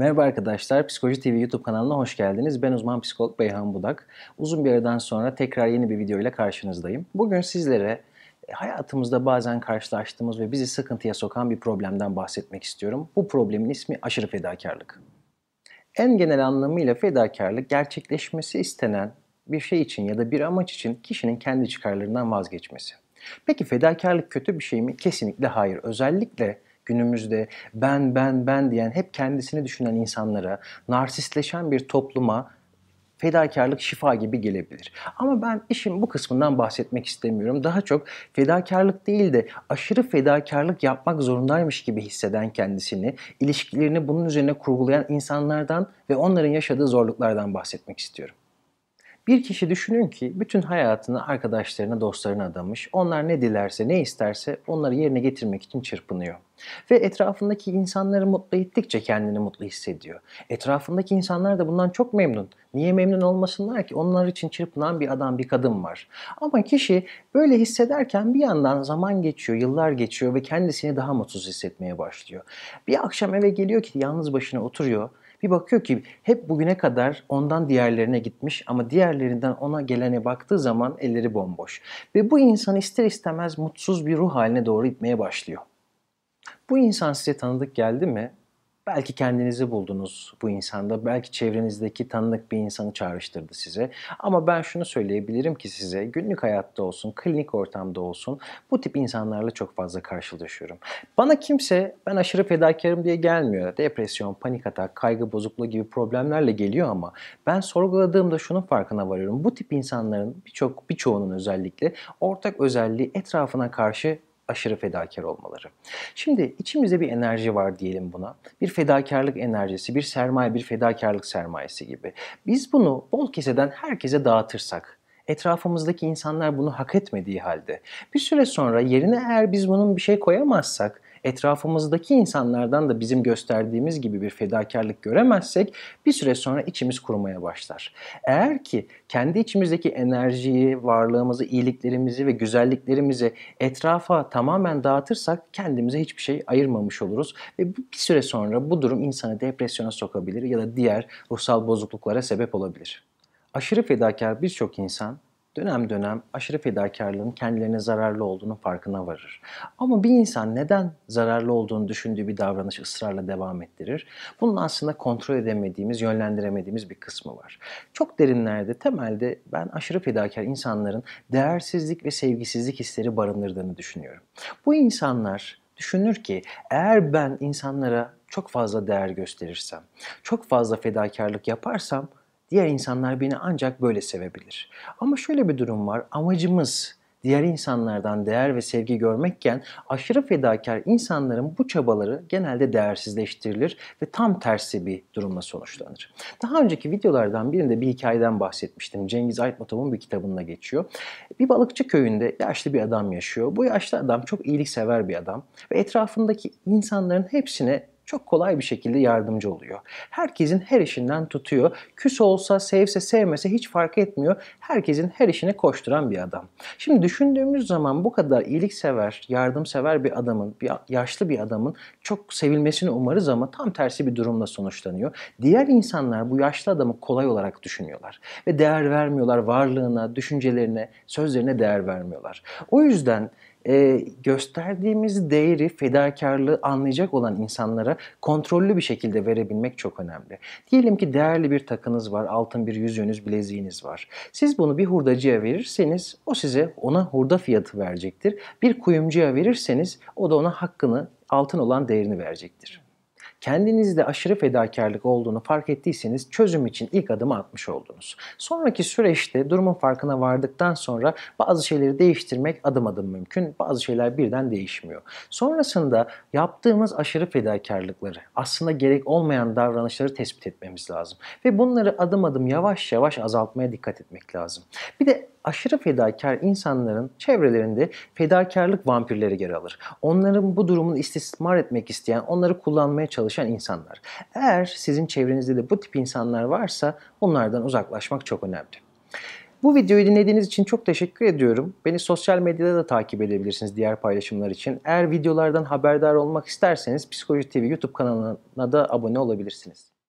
Merhaba arkadaşlar, Psikoloji TV YouTube kanalına hoş geldiniz. Ben uzman psikolog Beyhan Budak. Uzun bir aradan sonra tekrar yeni bir video ile karşınızdayım. Bugün sizlere e, hayatımızda bazen karşılaştığımız ve bizi sıkıntıya sokan bir problemden bahsetmek istiyorum. Bu problemin ismi aşırı fedakarlık. En genel anlamıyla fedakarlık gerçekleşmesi istenen bir şey için ya da bir amaç için kişinin kendi çıkarlarından vazgeçmesi. Peki fedakarlık kötü bir şey mi? Kesinlikle hayır. Özellikle günümüzde ben ben ben diyen hep kendisini düşünen insanlara, narsistleşen bir topluma fedakarlık şifa gibi gelebilir. Ama ben işin bu kısmından bahsetmek istemiyorum. Daha çok fedakarlık değil de aşırı fedakarlık yapmak zorundaymış gibi hisseden kendisini, ilişkilerini bunun üzerine kurgulayan insanlardan ve onların yaşadığı zorluklardan bahsetmek istiyorum. Bir kişi düşünün ki bütün hayatını arkadaşlarına, dostlarına adamış. Onlar ne dilerse, ne isterse onları yerine getirmek için çırpınıyor. Ve etrafındaki insanları mutlu ettikçe kendini mutlu hissediyor. Etrafındaki insanlar da bundan çok memnun. Niye memnun olmasınlar ki? Onlar için çırpınan bir adam, bir kadın var. Ama kişi böyle hissederken bir yandan zaman geçiyor, yıllar geçiyor ve kendisini daha mutsuz hissetmeye başlıyor. Bir akşam eve geliyor ki yalnız başına oturuyor bir bakıyor ki hep bugüne kadar ondan diğerlerine gitmiş ama diğerlerinden ona gelene baktığı zaman elleri bomboş. Ve bu insan ister istemez mutsuz bir ruh haline doğru itmeye başlıyor. Bu insan size tanıdık geldi mi? Belki kendinizi buldunuz bu insanda, belki çevrenizdeki tanıdık bir insanı çağrıştırdı size. Ama ben şunu söyleyebilirim ki size, günlük hayatta olsun, klinik ortamda olsun bu tip insanlarla çok fazla karşılaşıyorum. Bana kimse ben aşırı fedakarım diye gelmiyor. Depresyon, panik atak, kaygı bozukluğu gibi problemlerle geliyor ama ben sorguladığımda şunun farkına varıyorum. Bu tip insanların birçok birçoğunun özellikle ortak özelliği etrafına karşı aşırı fedakar olmaları. Şimdi içimizde bir enerji var diyelim buna. Bir fedakarlık enerjisi, bir sermaye, bir fedakarlık sermayesi gibi. Biz bunu bol keseden herkese dağıtırsak, etrafımızdaki insanlar bunu hak etmediği halde bir süre sonra yerine eğer biz bunun bir şey koyamazsak etrafımızdaki insanlardan da bizim gösterdiğimiz gibi bir fedakarlık göremezsek bir süre sonra içimiz kurumaya başlar. Eğer ki kendi içimizdeki enerjiyi, varlığımızı, iyiliklerimizi ve güzelliklerimizi etrafa tamamen dağıtırsak kendimize hiçbir şey ayırmamış oluruz ve bir süre sonra bu durum insanı depresyona sokabilir ya da diğer ruhsal bozukluklara sebep olabilir. Aşırı fedakar birçok insan dönem dönem aşırı fedakarlığın kendilerine zararlı olduğunu farkına varır. Ama bir insan neden zararlı olduğunu düşündüğü bir davranış ısrarla devam ettirir? Bunun aslında kontrol edemediğimiz, yönlendiremediğimiz bir kısmı var. Çok derinlerde, temelde ben aşırı fedakar insanların değersizlik ve sevgisizlik hisleri barındırdığını düşünüyorum. Bu insanlar düşünür ki eğer ben insanlara çok fazla değer gösterirsem, çok fazla fedakarlık yaparsam Diğer insanlar beni ancak böyle sevebilir. Ama şöyle bir durum var. Amacımız diğer insanlardan değer ve sevgi görmekken aşırı fedakar insanların bu çabaları genelde değersizleştirilir ve tam tersi bir durumla sonuçlanır. Daha önceki videolardan birinde bir hikayeden bahsetmiştim. Cengiz Aytmatov'un bir kitabında geçiyor. Bir balıkçı köyünde yaşlı bir adam yaşıyor. Bu yaşlı adam çok iyiliksever bir adam ve etrafındaki insanların hepsine çok kolay bir şekilde yardımcı oluyor. Herkesin her işinden tutuyor. Küs olsa, sevse, sevmese hiç fark etmiyor. Herkesin her işine koşturan bir adam. Şimdi düşündüğümüz zaman bu kadar iyiliksever, yardımsever bir adamın, bir yaşlı bir adamın çok sevilmesini umarız ama tam tersi bir durumla sonuçlanıyor. Diğer insanlar bu yaşlı adamı kolay olarak düşünüyorlar ve değer vermiyorlar varlığına, düşüncelerine, sözlerine değer vermiyorlar. O yüzden e, gösterdiğimiz değeri, fedakarlığı anlayacak olan insanlara kontrollü bir şekilde verebilmek çok önemli. Diyelim ki değerli bir takınız var, altın bir yüzüğünüz, bileziğiniz var. Siz bunu bir hurdacıya verirseniz o size ona hurda fiyatı verecektir. Bir kuyumcuya verirseniz o da ona hakkını, altın olan değerini verecektir kendinizde aşırı fedakarlık olduğunu fark ettiyseniz çözüm için ilk adımı atmış oldunuz. Sonraki süreçte durumun farkına vardıktan sonra bazı şeyleri değiştirmek adım adım mümkün. Bazı şeyler birden değişmiyor. Sonrasında yaptığımız aşırı fedakarlıkları, aslında gerek olmayan davranışları tespit etmemiz lazım. Ve bunları adım adım yavaş yavaş azaltmaya dikkat etmek lazım. Bir de aşırı fedakar insanların çevrelerinde fedakarlık vampirleri yer alır. Onların bu durumunu istismar etmek isteyen, onları kullanmaya çalışan insanlar. Eğer sizin çevrenizde de bu tip insanlar varsa onlardan uzaklaşmak çok önemli. Bu videoyu dinlediğiniz için çok teşekkür ediyorum. Beni sosyal medyada da takip edebilirsiniz diğer paylaşımlar için. Eğer videolardan haberdar olmak isterseniz Psikoloji TV YouTube kanalına da abone olabilirsiniz.